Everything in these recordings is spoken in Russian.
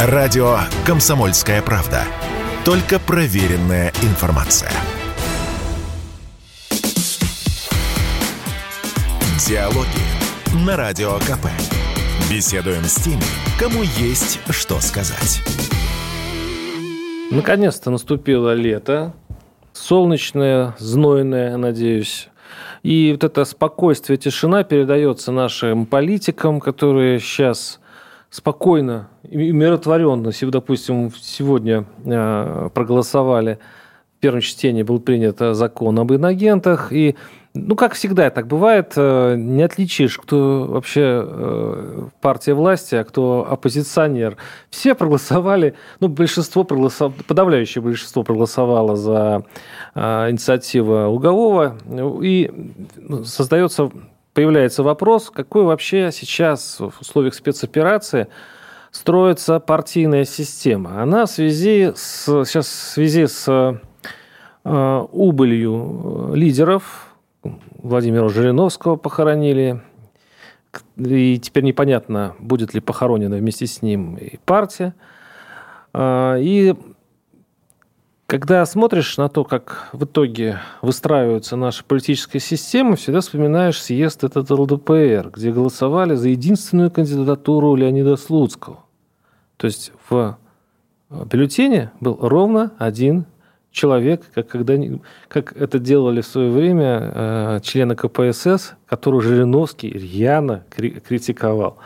Радио «Комсомольская правда». Только проверенная информация. Диалоги на Радио КП. Беседуем с теми, кому есть что сказать. Наконец-то наступило лето. Солнечное, знойное, надеюсь. И вот это спокойствие, тишина передается нашим политикам, которые сейчас спокойно и умиротворенно, допустим, сегодня э, проголосовали, в первом чтении был принят закон об инагентах, и ну, как всегда так бывает, э, не отличишь, кто вообще э, партия власти, а кто оппозиционер. Все проголосовали, ну, большинство проголосовало, подавляющее большинство проголосовало за инициативу Лугового, и ну, создается появляется вопрос, какой вообще сейчас в условиях спецоперации строится партийная система. Она в связи с, сейчас в связи с э, убылью лидеров, Владимира Жириновского похоронили, и теперь непонятно, будет ли похоронена вместе с ним и партия. Э, и когда смотришь на то, как в итоге выстраивается наша политическая система, всегда вспоминаешь съезд этот ЛДПР, где голосовали за единственную кандидатуру Леонида Слуцкого. То есть в бюллетене был ровно один человек, как, когда, как это делали в свое время э, члены КПСС, которого Жириновский рьяно критиковал.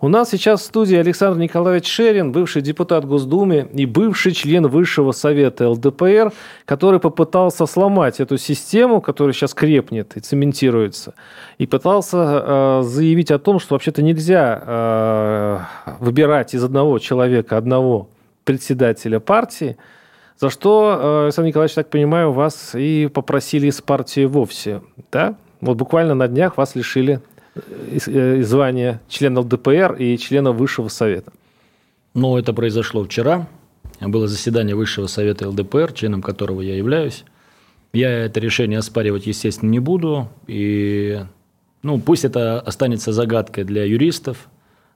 У нас сейчас в студии Александр Николаевич Шерин, бывший депутат Госдумы и бывший член Высшего Совета ЛДПР, который попытался сломать эту систему, которая сейчас крепнет и цементируется, и пытался э, заявить о том, что вообще-то нельзя э, выбирать из одного человека одного председателя партии, за что, э, Александр Николаевич, так понимаю, вас и попросили из партии вовсе, да? Вот буквально на днях вас лишили Звания члена ЛДПР и члена Высшего Совета? Ну, это произошло вчера. Было заседание Высшего Совета ЛДПР, членом которого я являюсь. Я это решение оспаривать, естественно, не буду. И ну, пусть это останется загадкой для юристов,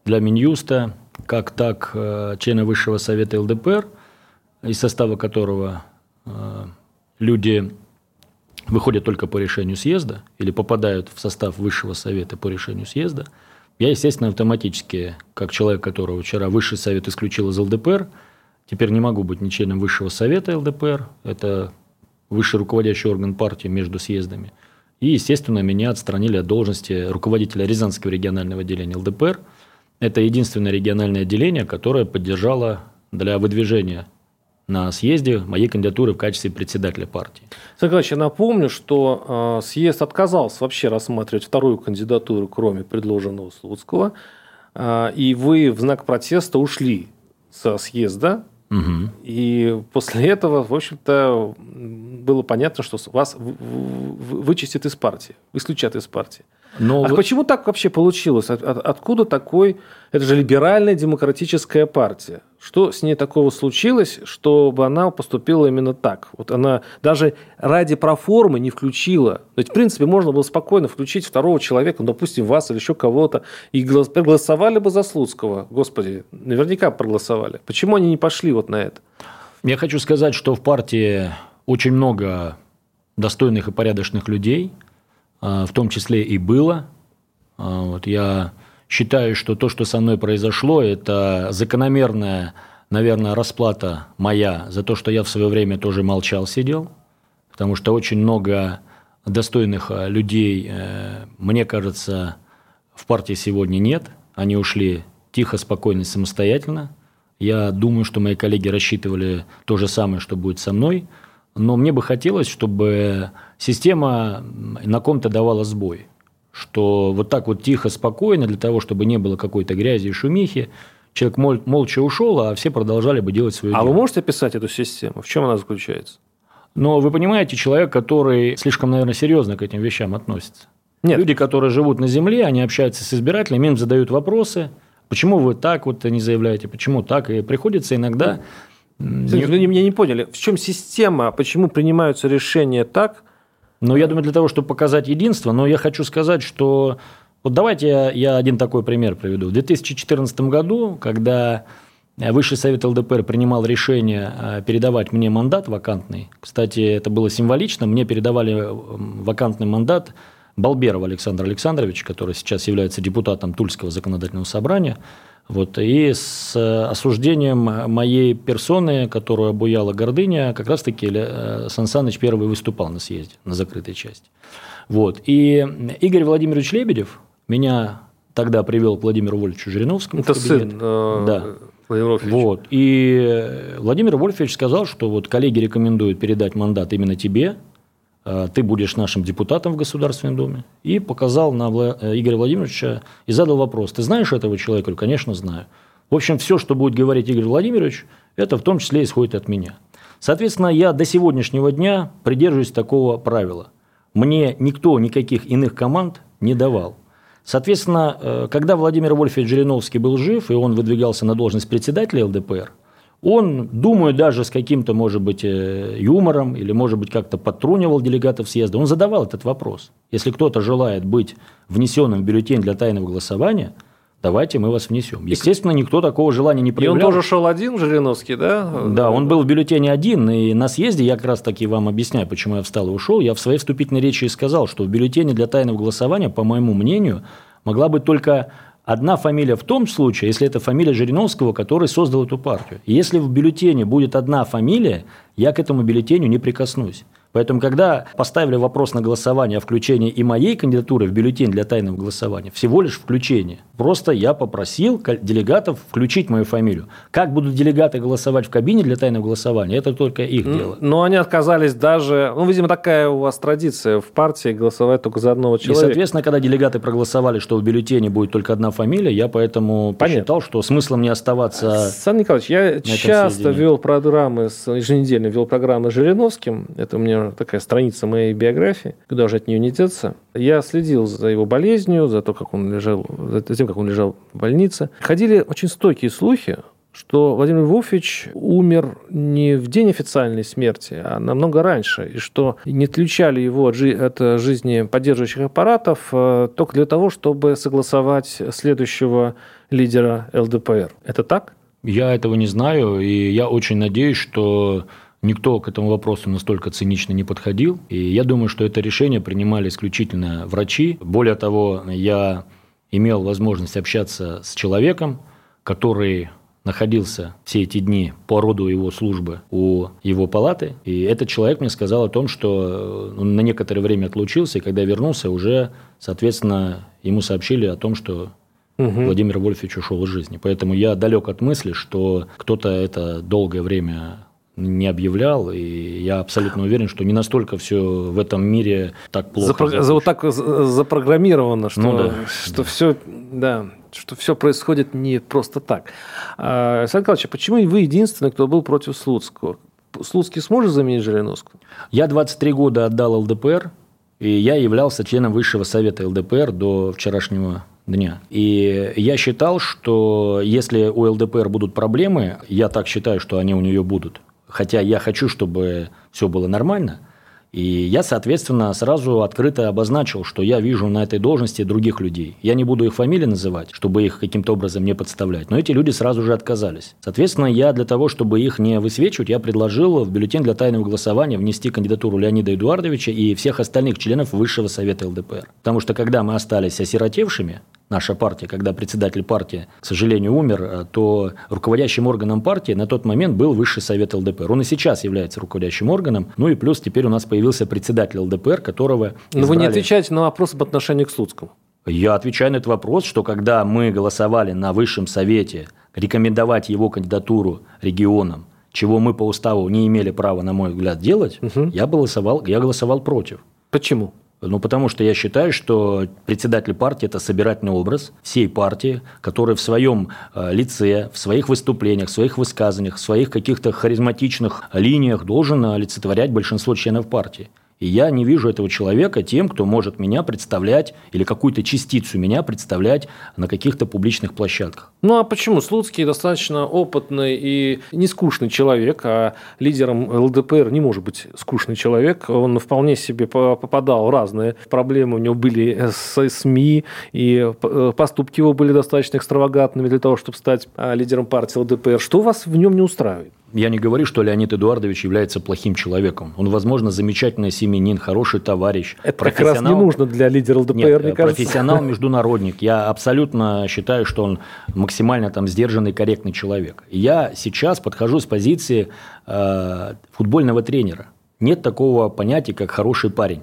для Минюста, как так э, члены Высшего Совета ЛДПР, из состава которого э, люди выходят только по решению съезда или попадают в состав высшего совета по решению съезда, я, естественно, автоматически, как человек, которого вчера высший совет исключил из ЛДПР, теперь не могу быть ни членом высшего совета ЛДПР, это высший руководящий орган партии между съездами. И, естественно, меня отстранили от должности руководителя Рязанского регионального отделения ЛДПР. Это единственное региональное отделение, которое поддержало для выдвижения на съезде моей кандидатуры в качестве председателя партии. Сагач, я напомню, что э, съезд отказался вообще рассматривать вторую кандидатуру, кроме предложенного Слуцкого, э, и вы в знак протеста ушли со съезда, угу. и после этого, в общем-то, было понятно, что вас вычистят из партии, исключат из партии. Но а вы... почему так вообще получилось? От, от, откуда такой... Это же либеральная демократическая партия. Что с ней такого случилось, чтобы она поступила именно так? Вот она даже ради проформы не включила. Ведь, в принципе, можно было спокойно включить второго человека, ну, допустим, вас или еще кого-то, и проголосовали бы за Слуцкого. Господи, наверняка проголосовали. Почему они не пошли вот на это? Я хочу сказать, что в партии очень много достойных и порядочных людей – в том числе и было. А, вот я считаю, что то, что со мной произошло, это закономерная, наверное, расплата моя за то, что я в свое время тоже молчал, сидел, потому что очень много достойных а, людей, э, мне кажется, в партии сегодня нет. Они ушли тихо, спокойно, самостоятельно. Я думаю, что мои коллеги рассчитывали то же самое, что будет со мной – но мне бы хотелось, чтобы система на ком-то давала сбой. Что вот так вот тихо, спокойно, для того, чтобы не было какой-то грязи и шумихи, человек мол, молча ушел, а все продолжали бы делать свое а дело. А вы можете описать эту систему? В чем она заключается? Но вы понимаете, человек, который слишком, наверное, серьезно к этим вещам относится. Нет. Люди, которые живут на земле, они общаются с избирателями, им задают вопросы, почему вы так вот не заявляете, почему так, и приходится иногда не... Вы меня не поняли, в чем система, почему принимаются решения так? Ну, я думаю, для того, чтобы показать единство, но я хочу сказать, что... Вот давайте я, я один такой пример приведу. В 2014 году, когда Высший совет ЛДПР принимал решение э, передавать мне мандат вакантный. Кстати, это было символично. Мне передавали вакантный мандат Балберова Александра Александровича, который сейчас является депутатом Тульского законодательного собрания. Вот, и с осуждением моей персоны, которую обуяла гордыня, как раз-таки э, Сан Саныч первый выступал на съезде, на закрытой части. Вот. И Игорь Владимирович Лебедев меня тогда привел к Владимиру Вольфовичу Жириновскому. Это сын э, да. Владимир Вот. И Владимир Вольфович сказал, что вот коллеги рекомендуют передать мандат именно тебе, э, ты будешь нашим депутатом в Государственной Думе. И показал на э, Игоря Владимировича и задал вопрос. Ты знаешь этого человека? Конечно, знаю. В общем, все, что будет говорить Игорь Владимирович, это в том числе исходит от меня. Соответственно, я до сегодняшнего дня придерживаюсь такого правила. Мне никто никаких иных команд не давал. Соответственно, э, когда Владимир Вольфович Жириновский был жив, и он выдвигался на должность председателя ЛДПР, он, думаю, даже с каким-то, может быть, э, юмором или, может быть, как-то подтрунивал делегатов съезда, он задавал этот вопрос. Если кто-то желает быть внесенным в бюллетень для тайного голосования – давайте мы вас внесем. Естественно, никто такого желания не проявлял. И он тоже шел один, Жириновский, да? Да, он был в бюллетене один, и на съезде, я как раз таки вам объясняю, почему я встал и ушел, я в своей вступительной речи и сказал, что в бюллетене для тайного голосования, по моему мнению, могла быть только одна фамилия в том случае, если это фамилия Жириновского, который создал эту партию. Если в бюллетене будет одна фамилия, я к этому бюллетеню не прикоснусь. Поэтому, когда поставили вопрос на голосование о включении и моей кандидатуры в бюллетень для тайного голосования, всего лишь включение. Просто я попросил делегатов включить мою фамилию. Как будут делегаты голосовать в кабине для тайного голосования, это только их дело. Но они отказались даже, ну, видимо, такая у вас традиция в партии голосовать только за одного человека. И, соответственно, когда делегаты проголосовали, что в бюллетене будет только одна фамилия, я поэтому Понятно. посчитал, что смыслом не оставаться. Сан Николаевич, я часто вел программы, еженедельно вел программы с Жириновским. Это у меня такая страница моей биографии, куда же от нее не деться. Я следил за его болезнью, за то, как он лежал, за тем, как он лежал в больнице. Ходили очень стойкие слухи, что Владимир Львович умер не в день официальной смерти, а намного раньше, и что не отключали его от, жи- от жизни поддерживающих аппаратов э, только для того, чтобы согласовать следующего лидера ЛДПР. Это так? Я этого не знаю, и я очень надеюсь, что Никто к этому вопросу настолько цинично не подходил. И я думаю, что это решение принимали исключительно врачи. Более того, я имел возможность общаться с человеком, который находился все эти дни по роду его службы у его палаты. И этот человек мне сказал о том, что он на некоторое время отлучился, и когда вернулся, уже, соответственно, ему сообщили о том, что угу. Владимир Вольфович ушел из жизни. Поэтому я далек от мысли, что кто-то это долгое время не объявлял, и я абсолютно уверен, что не настолько все в этом мире так плохо. Запро... За, вот так запрограммировано, что, ну, да. что все, да, что все происходит не просто так. А, Александр Николаевич, а почему вы единственный, кто был против Слуцкого? Слуцкий сможет заменить Жириновского? Я 23 года отдал ЛДПР, и я являлся членом Высшего Совета ЛДПР до вчерашнего дня. И я считал, что если у ЛДПР будут проблемы, я так считаю, что они у нее будут, хотя я хочу, чтобы все было нормально. И я, соответственно, сразу открыто обозначил, что я вижу на этой должности других людей. Я не буду их фамилии называть, чтобы их каким-то образом не подставлять. Но эти люди сразу же отказались. Соответственно, я для того, чтобы их не высвечивать, я предложил в бюллетень для тайного голосования внести кандидатуру Леонида Эдуардовича и всех остальных членов Высшего Совета ЛДПР. Потому что когда мы остались осиротевшими, наша партия, когда председатель партии, к сожалению, умер, э, то руководящим органом партии на тот момент был Высший Совет ЛДПР. Он и сейчас является руководящим органом. Ну и плюс теперь у нас появился председатель ЛДПР, которого Но вы не отвечаете на вопрос об отношении к Слуцкому. Я отвечаю на этот вопрос, что когда мы голосовали на Высшем Совете рекомендовать его кандидатуру регионам, чего мы по уставу не имели права, на мой взгляд, делать, угу. я, голосовал, я голосовал против. Почему? Ну, потому что я считаю, что председатель партии – это собирательный образ всей партии, который в своем э, лице, в своих выступлениях, в своих высказываниях, в своих каких-то харизматичных линиях должен олицетворять большинство членов партии. И я не вижу этого человека тем, кто может меня представлять или какую-то частицу меня представлять на каких-то публичных площадках. Ну а почему? Слуцкий достаточно опытный и не скучный человек, а лидером ЛДПР не может быть скучный человек. Он вполне себе попадал в разные проблемы. У него были с СМИ, и поступки его были достаточно экстравагантными для того, чтобы стать а, лидером партии ЛДПР. Что вас в нем не устраивает? Я не говорю, что Леонид Эдуардович является плохим человеком. Он, возможно, замечательный семенин, хороший товарищ. Это как раз не нужно для лидера ЛДПР, Нет, мне кажется. профессионал-международник. Я абсолютно считаю, что он максимально там сдержанный, корректный человек. Я сейчас подхожу с позиции э, футбольного тренера. Нет такого понятия, как хороший парень.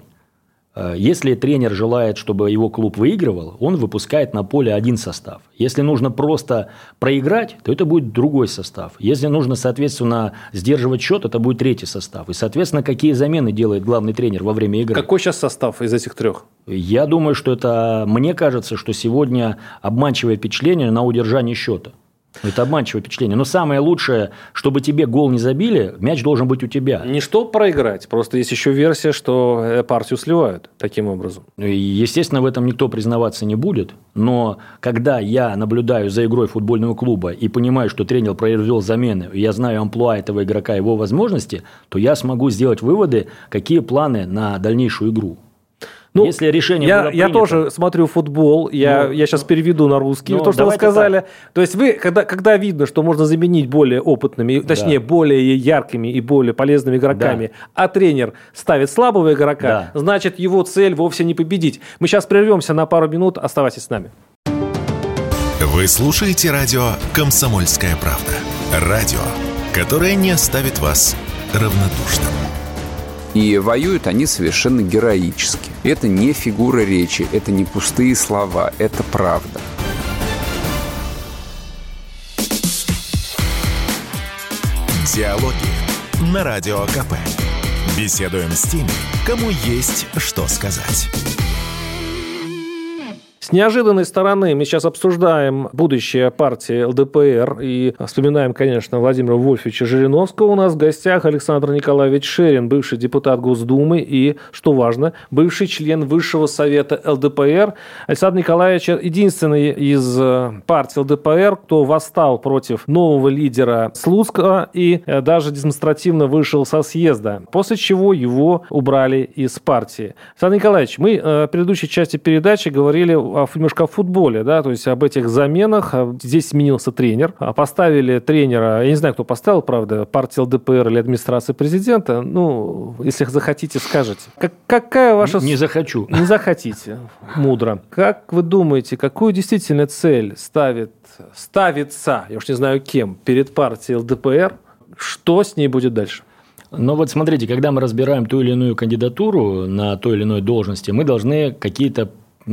Э, если тренер желает, чтобы его клуб выигрывал, он выпускает на поле один состав. Если нужно просто проиграть, то это будет другой состав. Если нужно, соответственно, сдерживать счет, это будет третий состав. И, соответственно, какие замены делает главный тренер во время игры. Какой сейчас состав из этих трех? Я думаю, что это, мне кажется, что сегодня обманчивое впечатление на удержание счета. Это обманчивое впечатление. Но самое лучшее, чтобы тебе гол не забили, мяч должен быть у тебя. Не что проиграть, просто есть еще версия, что э, партию сливают таким образом. Естественно, в этом никто признаваться не будет. Но когда я наблюдаю за игрой футбольного клуба и понимаю, что тренер произвел замены, и я знаю амплуа этого игрока, его возможности, то я смогу сделать выводы, какие планы на дальнейшую игру. Ну, Если решение я, было принято... я тоже смотрю футбол, я, ну, я сейчас ну, переведу на русский ну, то, что вы сказали. Так. То есть вы, когда, когда видно, что можно заменить более опытными, точнее, да. более яркими и более полезными игроками, да. а тренер ставит слабого игрока, да. значит, его цель вовсе не победить. Мы сейчас прервемся на пару минут, оставайтесь с нами. Вы слушаете радио «Комсомольская правда». Радио, которое не оставит вас равнодушным. И воюют они совершенно героически. Это не фигура речи, это не пустые слова, это правда. Диалоги на Радио КП. Беседуем с теми, кому есть что сказать. С неожиданной стороны мы сейчас обсуждаем будущее партии ЛДПР и вспоминаем, конечно, Владимира Вольфовича Жириновского. У нас в гостях Александр Николаевич Шерин, бывший депутат Госдумы и, что важно, бывший член Высшего Совета ЛДПР. Александр Николаевич единственный из э, партии ЛДПР, кто восстал против нового лидера Слуцкого и э, даже демонстративно вышел со съезда, после чего его убрали из партии. Александр Николаевич, мы э, в предыдущей части передачи говорили немножко о футболе, да, то есть об этих заменах. А здесь сменился тренер. А поставили тренера, я не знаю, кто поставил, правда, партия ЛДПР или администрация президента. Ну, если захотите, скажете. Как, какая ваша... Не захочу. Не захотите. Мудро. Как вы думаете, какую действительно цель ставит, ставится, я уж не знаю кем, перед партией ЛДПР? Что с ней будет дальше? Но вот смотрите, когда мы разбираем ту или иную кандидатуру на той или иной должности, мы должны какие-то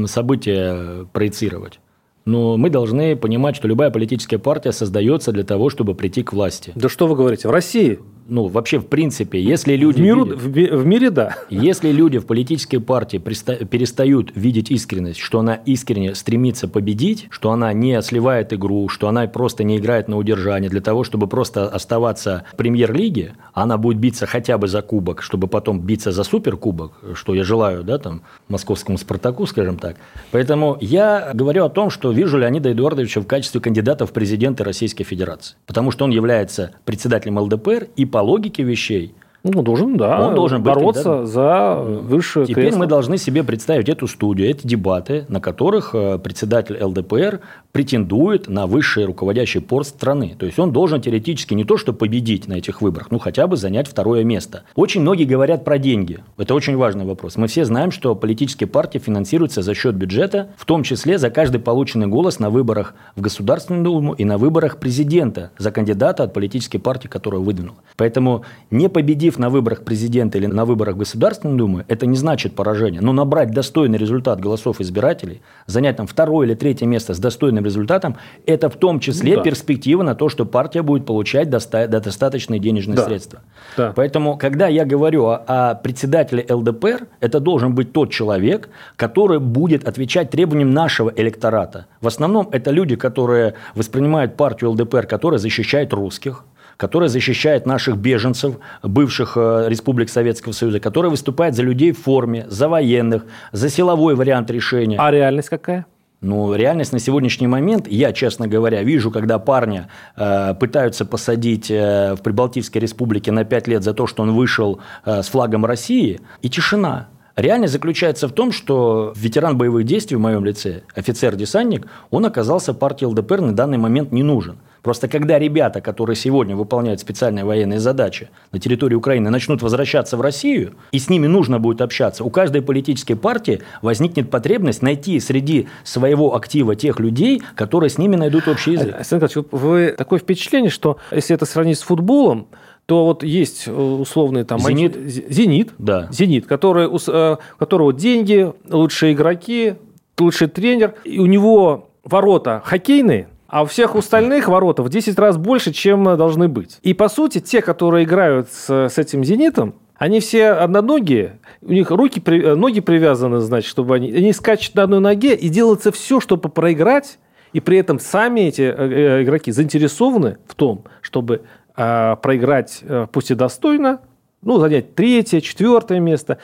события проецировать. Но мы должны понимать, что любая политическая партия создается для того, чтобы прийти к власти. Да что вы говорите, в России? Ну, вообще, в принципе, если люди... В, миру, видят, в, в мире, да. Если люди в политической партии перестают видеть искренность, что она искренне стремится победить, что она не сливает игру, что она просто не играет на удержание для того, чтобы просто оставаться в премьер-лиге, она будет биться хотя бы за кубок, чтобы потом биться за суперкубок, что я желаю, да, там, московскому «Спартаку», скажем так. Поэтому я говорю о том, что вижу Леонида Эдуардовича в качестве кандидата в президенты Российской Федерации, потому что он является председателем ЛДПР и по логике вещей ну, должен, да. Он должен бороться быть, за высшее Теперь кресло. мы должны себе представить эту студию, эти дебаты, на которых э, председатель ЛДПР претендует на высший руководящий пост страны. То есть он должен теоретически не то, что победить на этих выборах, ну хотя бы занять второе место. Очень многие говорят про деньги. Это очень важный вопрос. Мы все знаем, что политические партии финансируются за счет бюджета, в том числе за каждый полученный голос на выборах в Государственную Думу и на выборах президента за кандидата от политической партии, которую выдвинул. Поэтому не победив победив на выборах президента или на выборах Государственной Думы, это не значит поражение. Но набрать достойный результат голосов избирателей, занять там второе или третье место с достойным результатом, это в том числе ну, да. перспектива на то, что партия будет получать доста- достаточные денежные да. средства. Да. Поэтому, когда я говорю о, о председателе ЛДПР, это должен быть тот человек, который будет отвечать требованиям нашего электората. В основном это люди, которые воспринимают партию ЛДПР, которая защищает русских, которая защищает наших беженцев, бывших э, республик Советского Союза, которая выступает за людей в форме, за военных, за силовой вариант решения. А реальность какая? Ну, реальность на сегодняшний момент, я, честно говоря, вижу, когда парня э, пытаются посадить э, в Прибалтийской республике на 5 лет за то, что он вышел э, с флагом России, и тишина. Реальность заключается в том, что ветеран боевых действий в моем лице, офицер-десантник, он оказался партии ЛДПР на данный момент не нужен. Просто когда ребята, которые сегодня выполняют специальные военные задачи на территории Украины, начнут возвращаться в Россию, и с ними нужно будет общаться, у каждой политической партии возникнет потребность найти среди своего актива тех людей, которые с ними найдут общий язык. Александр вы такое впечатление, что если это сравнить с футболом, то вот есть э, условный там Зенит, Зенит, да. Зенит, который, у э, которого деньги, лучшие игроки, лучший тренер, и у него ворота хоккейные, а у всех остальных ворота в 10 раз больше, чем должны быть. И, по сути, те, которые играют с, с этим «Зенитом», они все одноногие, у них руки, ноги привязаны, значит, чтобы они... Они скачут на одной ноге и делается все, чтобы проиграть, и при этом сами эти э, э, игроки заинтересованы в том, чтобы э, проиграть, э, пусть и достойно, ну, занять третье, четвертое место,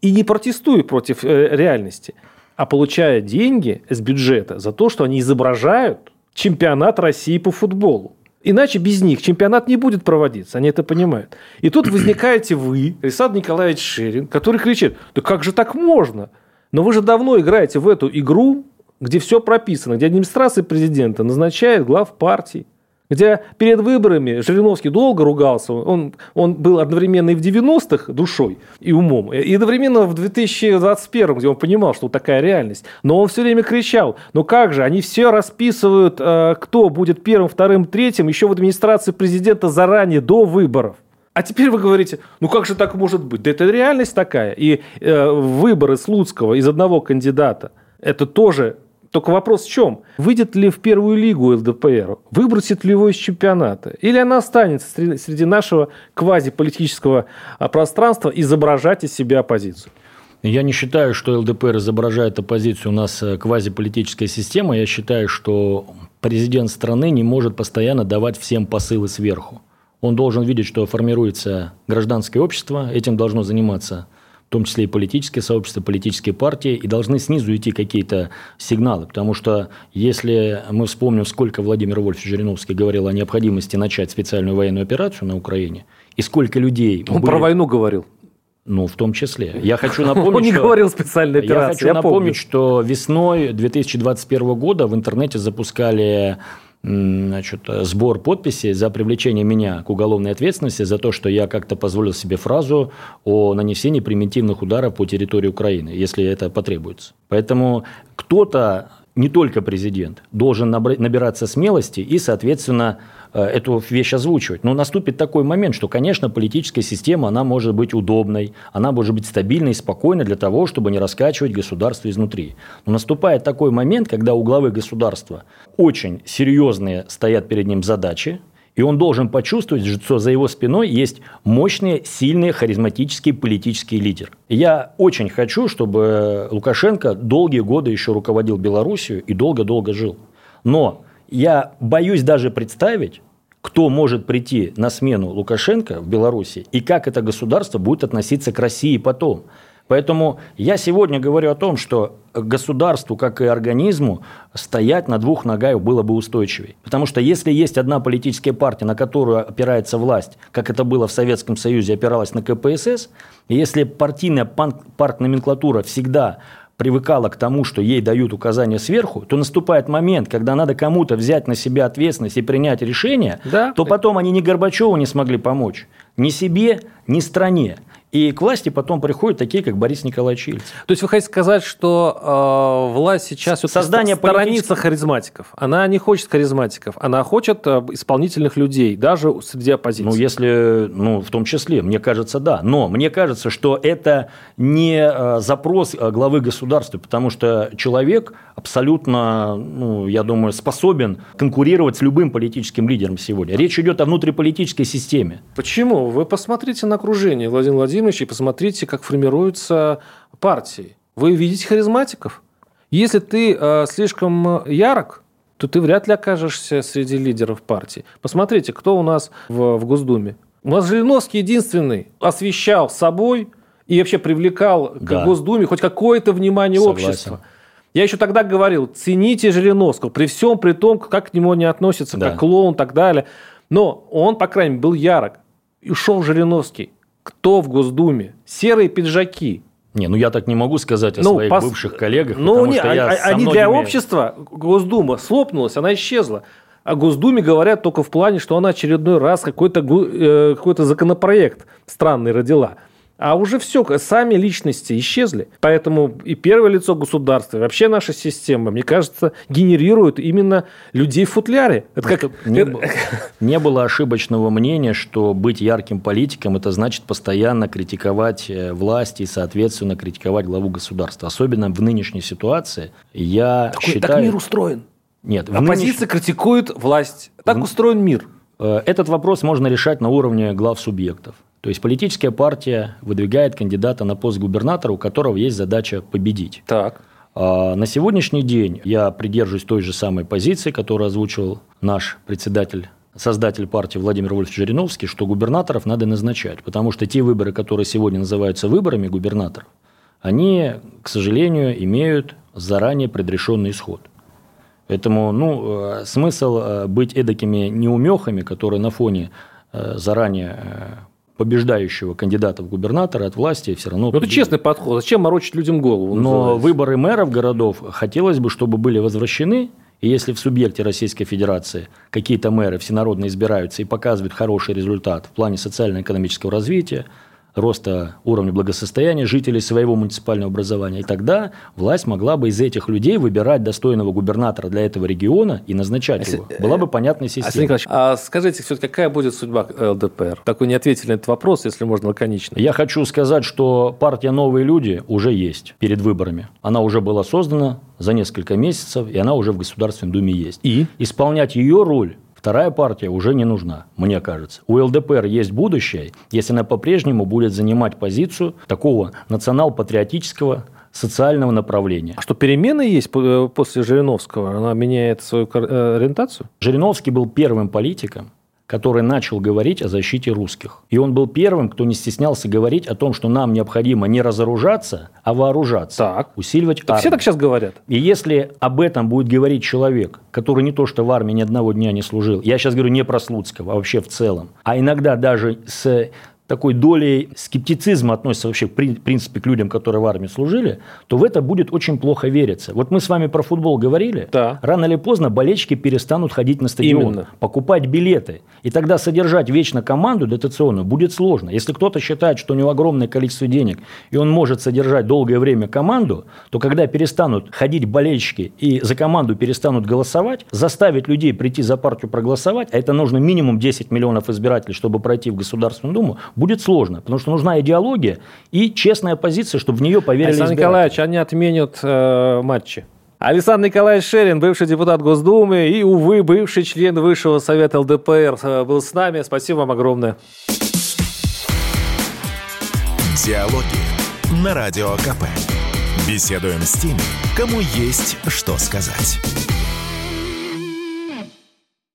и не протестуя против э, реальности, а получая деньги из бюджета за то, что они изображают чемпионат России по футболу. Иначе без них чемпионат не будет проводиться, они это понимают. И тут возникаете вы, Александр Николаевич Ширин, который кричит, да как же так можно? Но вы же давно играете в эту игру, где все прописано, где администрация президента назначает глав партий, где перед выборами Жириновский долго ругался. Он, он был одновременно и в 90-х душой и умом, и одновременно в 2021, где он понимал, что такая реальность. Но он все время кричал, ну как же, они все расписывают, э, кто будет первым, вторым, третьим, еще в администрации президента заранее, до выборов. А теперь вы говорите, ну как же так может быть? Да это реальность такая. И э, выборы Слуцкого из одного кандидата, это тоже только вопрос в чем? Выйдет ли в первую лигу ЛДПР? Выбросит ли его из чемпионата? Или она останется среди нашего квазиполитического а, пространства изображать из себя оппозицию? Я не считаю, что ЛДПР изображает оппозицию. У нас э, квазиполитическая система. Я считаю, что президент страны не может постоянно давать всем посылы сверху. Он должен видеть, что формируется гражданское общество, этим должно заниматься в том числе и политическое сообщество, политические партии, и должны снизу идти какие-то сигналы. Потому что если мы вспомним, сколько Владимир Вольф Жириновский говорил о необходимости начать специальную военную операцию на Украине, и сколько людей... Он были... про войну говорил. Ну, в том числе. Я хочу напомнить, Он не что... говорил специальной операции, я хочу я напомнить, помню. что весной 2021 года в интернете запускали значит, сбор подписей за привлечение меня к уголовной ответственности за то, что я как-то позволил себе фразу о нанесении примитивных ударов по территории Украины, если это потребуется. Поэтому кто-то, не только президент, должен набираться смелости и, соответственно, Э, эту вещь озвучивать. Но наступит такой момент, что, конечно, политическая система, она может быть удобной, она может быть стабильной, спокойной для того, чтобы не раскачивать государство изнутри. Но наступает такой момент, когда у главы государства очень серьезные стоят перед ним задачи, и он должен почувствовать, что за его спиной есть мощные, сильные, харизматические политические лидеры. я очень хочу, чтобы Лукашенко долгие годы еще руководил Белоруссию и долго-долго жил. Но я боюсь даже представить, кто может прийти на смену Лукашенко в Беларуси и как это государство будет относиться к России потом. Поэтому я сегодня говорю о том, что государству, как и организму, стоять на двух ногах было бы устойчивее. Потому что если есть одна политическая партия, на которую опирается власть, как это было в Советском Союзе, опиралась на КПСС, и если партийная партноменклатура всегда привыкала к тому, что ей дают указания сверху, то наступает момент, когда надо кому-то взять на себя ответственность и принять решение, да. то потом они ни Горбачеву не смогли помочь, ни себе, ни стране. И к власти потом приходят такие, как Борис Николаевич Ельцин. То есть вы хотите сказать, что э, власть сейчас Создание сторонится харизматиков? Она не хочет харизматиков, она хочет э, исполнительных людей, даже среди оппозиции. Ну, если, ну, в том числе, мне кажется, да. Но мне кажется, что это не э, запрос э, главы государства, потому что человек абсолютно, ну, я думаю, способен конкурировать с любым политическим лидером сегодня. Речь идет о внутриполитической системе. Почему? Вы посмотрите на окружение Владимира Владимировича и посмотрите, как формируются партии. Вы видите харизматиков? Если ты э, слишком ярок, то ты вряд ли окажешься среди лидеров партии. Посмотрите, кто у нас в, в Госдуме. У нас Жириновский единственный освещал собой и вообще привлекал да. к Госдуме хоть какое-то внимание Согласен. общества. Я еще тогда говорил, цените Жириновского, при всем при том, как к нему не относятся, да. как клоун и так далее. Но он, по крайней мере, был ярок. И ушел Жириновский. Кто в Госдуме? Серые пиджаки. Не, ну я так не могу сказать о ну, своих пос... бывших коллегах. Ну, не, что я а, они для общества, Госдума слопнулась, она исчезла. О Госдуме говорят только в плане, что она очередной раз какой-то э, какой законопроект странный родила. А уже все, сами личности исчезли. Поэтому и первое лицо государства, и вообще наша система, мне кажется, генерирует именно людей в футляре. Это как... не, не было ошибочного мнения, что быть ярким политиком – это значит постоянно критиковать э, власть и, соответственно, критиковать главу государства. Особенно в нынешней ситуации. Я так, считаю... Так мир устроен. Нет. Оппозиция нынеш... критикует власть. Так в... устроен мир. Э, этот вопрос можно решать на уровне глав субъектов. То есть политическая партия выдвигает кандидата на пост губернатора, у которого есть задача победить. Так. А на сегодняшний день я придерживаюсь той же самой позиции, которую озвучил наш председатель создатель партии Владимир Вольфович Жириновский, что губернаторов надо назначать, потому что те выборы, которые сегодня называются выборами губернаторов, они, к сожалению, имеют заранее предрешенный исход. Поэтому ну, э, смысл э, быть эдакими неумехами, которые на фоне э, заранее побеждающего кандидата в губернатора от власти все равно... Ну, это честный подход. Зачем морочить людям голову? Но называется? выборы мэров городов хотелось бы, чтобы были возвращены, и если в субъекте Российской Федерации какие-то мэры всенародно избираются и показывают хороший результат в плане социально-экономического развития, роста уровня благосостояния жителей своего муниципального образования. И тогда власть могла бы из этих людей выбирать достойного губернатора для этого региона и назначать а его. Была бы понятная система. А, а скажите, все-таки какая будет судьба ЛДПР? Такой не ответили на этот вопрос, если можно лаконично. Я хочу сказать, что партия «Новые люди» уже есть перед выборами. Она уже была создана за несколько месяцев, и она уже в Государственной Думе есть. И? Исполнять ее роль Вторая партия уже не нужна, мне кажется. У ЛДПР есть будущее, если она по-прежнему будет занимать позицию такого национал-патриотического социального направления. А что, перемены есть э, после Жириновского? Она меняет свою э, ориентацию? Жириновский был первым политиком, который начал говорить о защите русских. И он был первым, кто не стеснялся говорить о том, что нам необходимо не разоружаться, а вооружаться. Так. Усиливать так армию. Все так сейчас говорят. И если об этом будет говорить человек, который не то что в армии ни одного дня не служил, я сейчас говорю не про Слуцкого, а вообще в целом, а иногда даже с такой долей скептицизма относится вообще в принципе к людям, которые в армии служили, то в это будет очень плохо вериться. Вот мы с вами про футбол говорили. Да. Рано или поздно болельщики перестанут ходить на стадион, Именно. покупать билеты. И тогда содержать вечно команду дотационную будет сложно. Если кто-то считает, что у него огромное количество денег, и он может содержать долгое время команду, то когда перестанут ходить болельщики и за команду перестанут голосовать, заставить людей прийти за партию проголосовать, а это нужно минимум 10 миллионов избирателей, чтобы пройти в Государственную Думу, будет сложно, потому что нужна идеология и честная позиция, чтобы в нее поверили Александр Николаевич, они отменят э, матчи. Александр Николаевич Шерин, бывший депутат Госдумы и, увы, бывший член Высшего Совета ЛДПР, э, был с нами. Спасибо вам огромное. Диалоги на Радио КП. Беседуем с теми, кому есть что сказать.